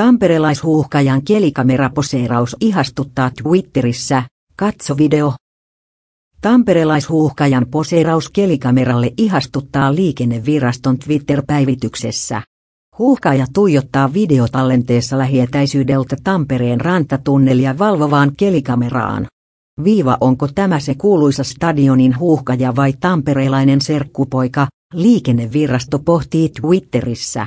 Tamperelaishuuhkajan kielikameraposeeraus ihastuttaa Twitterissä, katso video. Tamperelaishuuhkajan poseeraus kielikameralle ihastuttaa liikenneviraston Twitter-päivityksessä. Huuhkaaja tuijottaa videotallenteessa lähietäisyydeltä Tampereen rantatunnelia valvovaan kelikameraan. Viiva onko tämä se kuuluisa stadionin huuhkaja vai tamperelainen serkkupoika, liikennevirasto pohtii Twitterissä.